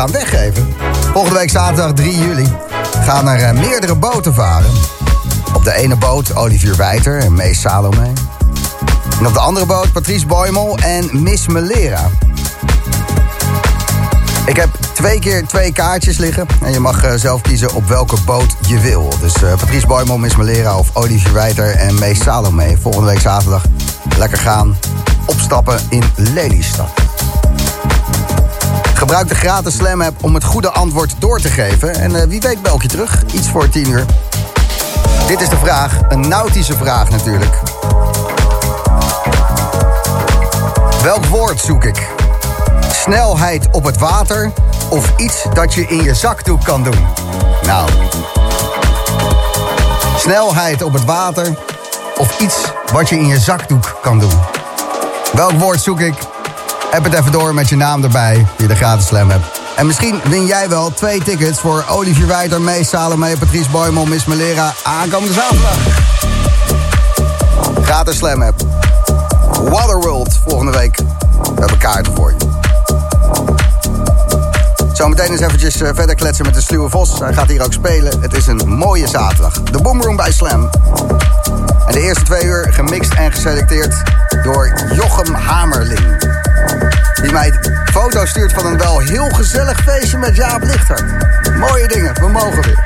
Gaan weggeven. Volgende week zaterdag 3 juli gaan er eh, meerdere boten varen. Op de ene boot Olivier Wijter en Mees Salome. En op de andere boot Patrice Boymel en Miss Melera. Ik heb twee keer twee kaartjes liggen. En je mag eh, zelf kiezen op welke boot je wil. Dus eh, Patrice Boymel, Miss Malera of Olivier Wijter en Mees Salome. Volgende week zaterdag lekker gaan opstappen in Lelystad. Gebruik de gratis Slam app om het goede antwoord door te geven. En eh, wie weet bel je terug. Iets voor 10 uur. Dit is de vraag. Een nautische vraag natuurlijk. Welk woord zoek ik? Snelheid op het water of iets dat je in je zakdoek kan doen? Nou. Snelheid op het water of iets wat je in je zakdoek kan doen? Welk woord zoek ik? App het even door met je naam erbij, via de gratis Slam app. En misschien win jij wel twee tickets voor Olivier Wijter, Mees Salome, Patrice Boymel, Miss Malera aankomende zaterdag. Gratis Slam app. Waterworld volgende week. We hebben kaarten voor je. Zometeen eens eventjes eh, verder kletsen met de sluwe Vos. Hij gaat hier ook spelen. Het is een mooie zaterdag. De Boomroom bij Slam. En de eerste twee uur gemixt en geselecteerd door Jochem Hamerling. Die mij foto's stuurt van een wel heel gezellig feestje met Jaap Lichter. Mooie dingen, we mogen weer.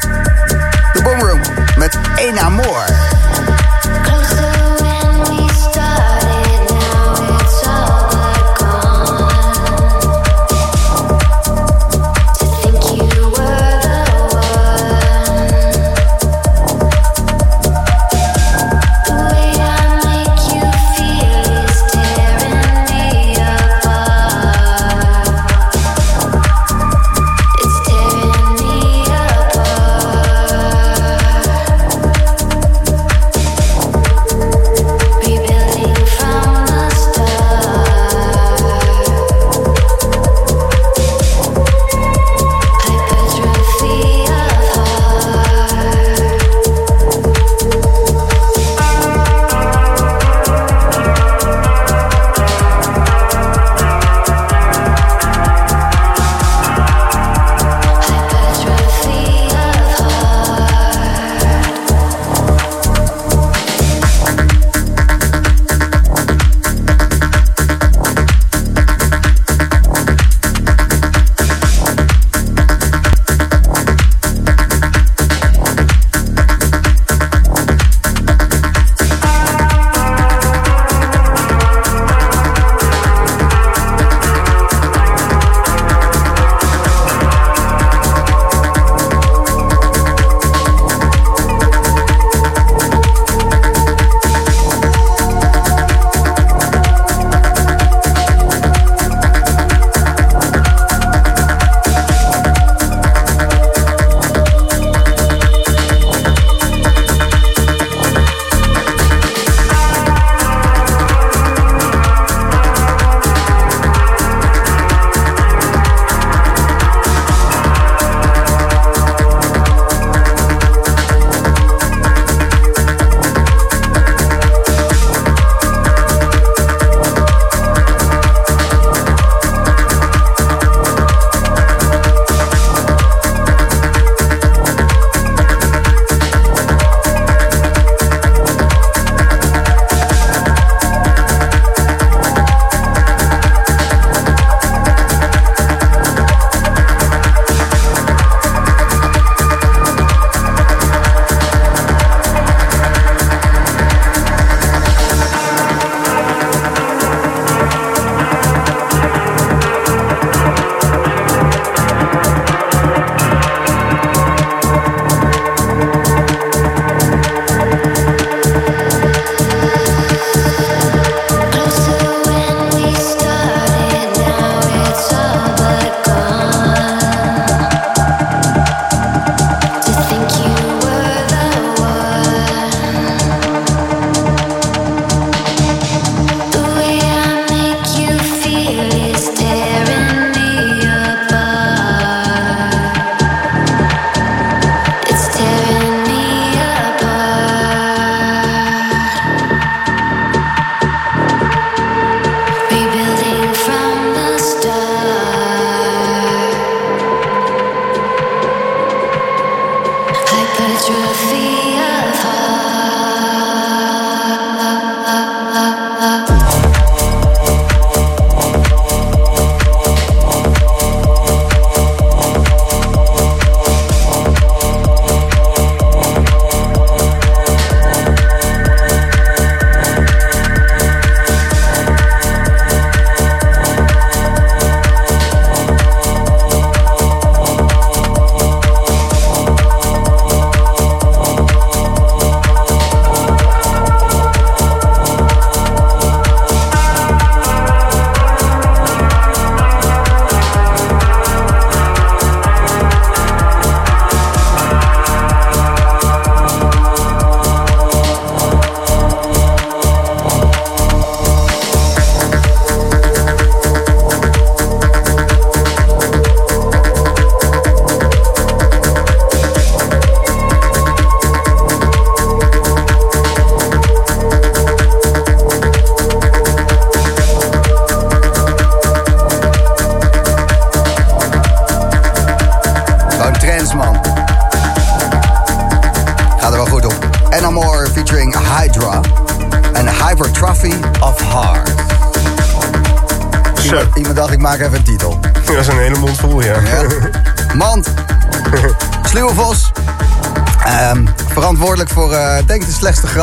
De Boomroom met Een Amor.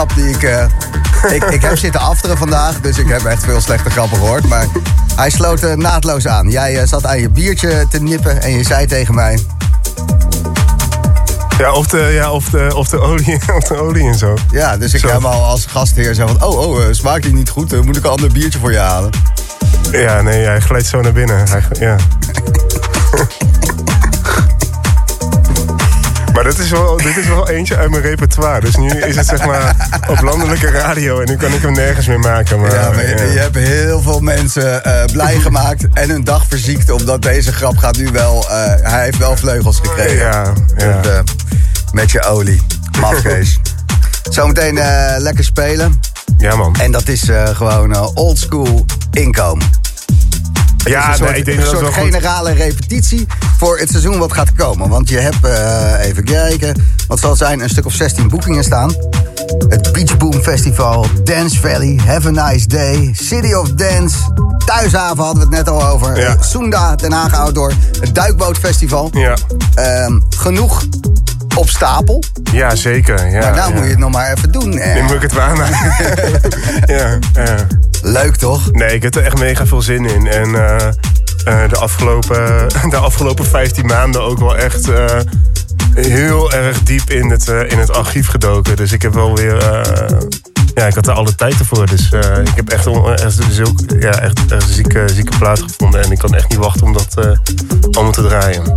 Grap die ik, eh, [laughs] ik... Ik heb zitten afteren vandaag, dus ik heb echt veel slechte grappen gehoord. Maar hij sloot eh, naadloos aan. Jij eh, zat aan je biertje te nippen en je zei tegen mij... Ja, of de, ja, of de, of de, olie, [laughs] of de olie en zo. Ja, dus ik Zo. heb al als gastheer zo van... Oh, oh, smaakt die niet goed? Dan moet ik een ander biertje voor je halen. Ja, nee, hij glijdt zo naar binnen. Hij, ja. Dit is, wel, dit is wel eentje uit mijn repertoire. Dus nu is het zeg maar op landelijke radio en nu kan ik hem nergens meer maken. Maar, ja, maar je, je hebt heel veel mensen eh, blij gemaakt en hun dag verziekt... omdat deze grap gaat nu wel... eh, hij heeft wel vleugels gekregen. Ja, ja. Dus, eh, met je olie. Mafkees. [laughs] Zometeen lekker spelen. Ja, man. En dat is gewoon eh, oldschool inkomen. Ja, een soort, nee, ik denk een dat het soort wel goed- generale repetitie voor het seizoen wat gaat komen. Want je hebt, eh, even kijken, wat zal zijn, een stuk of 16 boekingen staan. Het Beach Boom Festival, Dance Valley, Have a Nice Day, City of Dance, Thuishaven hadden we het net al over. Ja. Soenda, Den Haag Outdoor, het Duikbootfestival. Ja, Ehm, genoeg op stapel. ja zeker. Ja, maar nou ja. moet je het nog maar even doen. eh. Nu moet ik het waarmaken. [laughs] ja, ja. Leuk toch? Nee, ik heb er echt mega veel zin in. En eh, de, afgelopen, [laughs] de afgelopen 15 maanden ook wel echt eh, heel erg diep in het, eh, in het archief gedoken. Dus ik heb wel weer. eh, ja, ik had er alle tijd voor. Dus eh, ik heb echt, zulke- ja, echt, een zieke, zieke plaat gevonden. En ik kan echt niet wachten om dat eh, allemaal te draaien.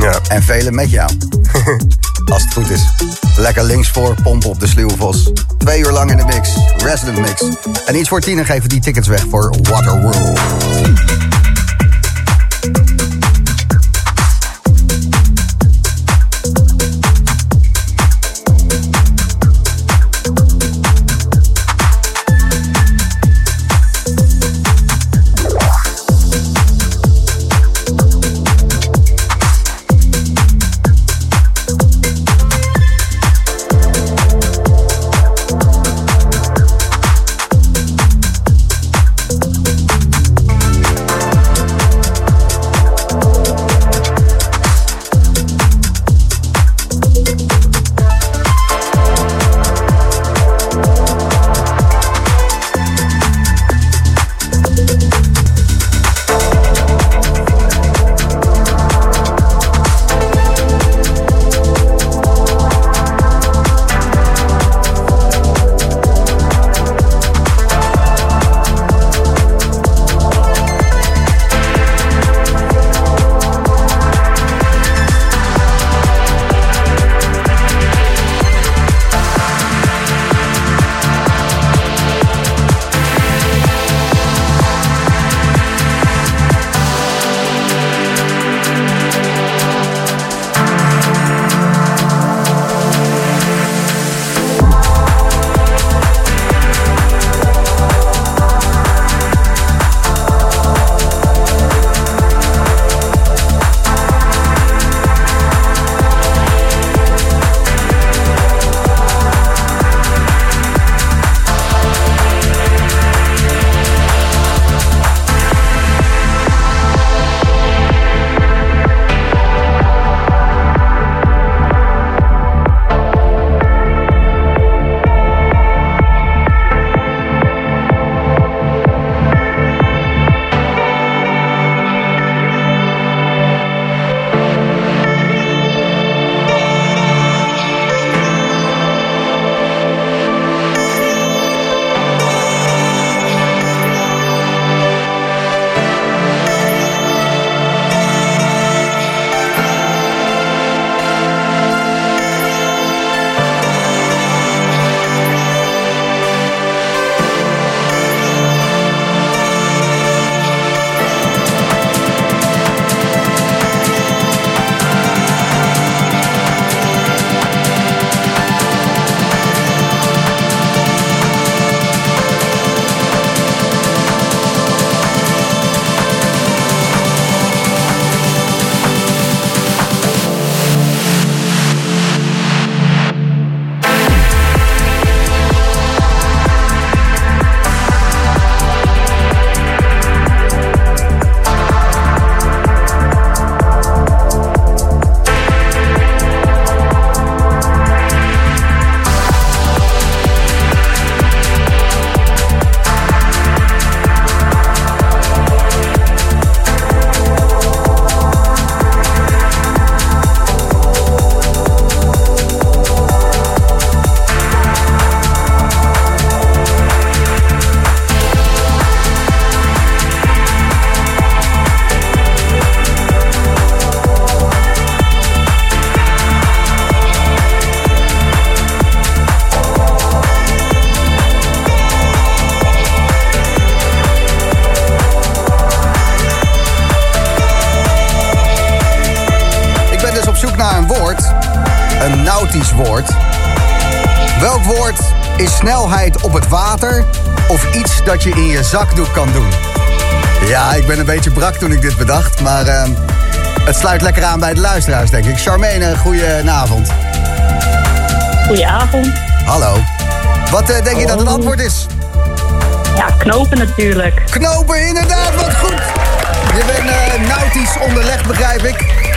Ja. En velen met jou. [laughs] Als het goed is. Lekker links voor, pompen op de Sluwevos. Twee uur lang in de mix. Resident mix. En iets voor tien geven die tickets weg voor Waterworld. Je zakdoek kan doen? Ja, ik ben een beetje brak toen ik dit bedacht, maar ehm, het sluit lekker aan bij de luisteraars, denk ik. Charmaine, goedenavond. Goedenavond. Hallo. Wat eh, denk je dat het antwoord is? Ja, knopen natuurlijk. Knopen, inderdaad, wat goed. Je bent eh, nautisch onderlegd, begrijp ik.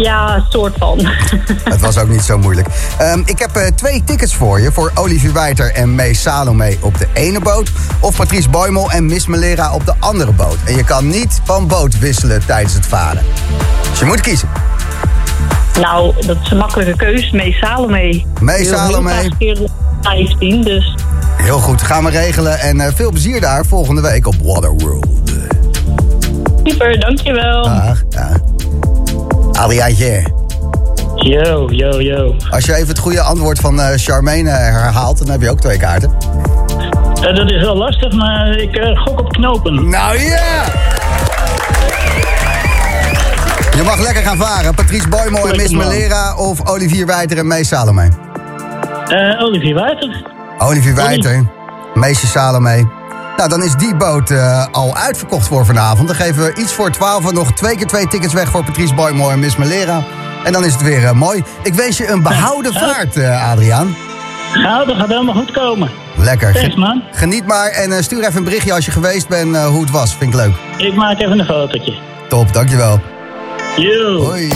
Ja, soort van. [laughs] Het was ook niet zo moeilijk. Ehm, ik heb eh, twee tickets voor je. Voor Olivier Wijter en May Salome op de ene boot. Of Patrice Boymel en Miss Melera op de andere boot. En je kan niet van boot wisselen tijdens het varen. Dus je moet kiezen. Nou, dat is een makkelijke keus. Mee Salome. Mee Salome. graag een keer live zien, dus... Heel goed, gaan we regelen. En eh, veel plezier daar volgende week op Waterworld. Super, dankjewel. Dag. Ja. Adriaantje. Yo, yo, yo. Als je even het goede antwoord van eh, Charmaine herhaalt, dan heb je ook twee kaarten. Eh, dat is wel lastig, maar ik eh, gok op knopen. Nou ja! Je mag lekker gaan varen. Patrice Boymel en Miss man. Melera of Olivier Wijter en Mees Salome? Eh, Olivier Wijter. Olivier Wijter, Meisje Salome. Nou, dan is die boot eh, al uitverkocht voor vanavond. Dan geven we iets voor 12 nog twee keer twee tickets weg voor Patrice Boymel en Miss Melera. En dan is het weer eh, mooi. Ik wens je een behouden vaart, eh, Adriaan. Nou, dat gaat helemaal goed komen. Lekker. Thanks, man. Geniet maar en stuur even een berichtje als je geweest bent hoe het was. Vind ik leuk. Ik maak even een fotootje. Top, dankjewel. Yo. Hoi.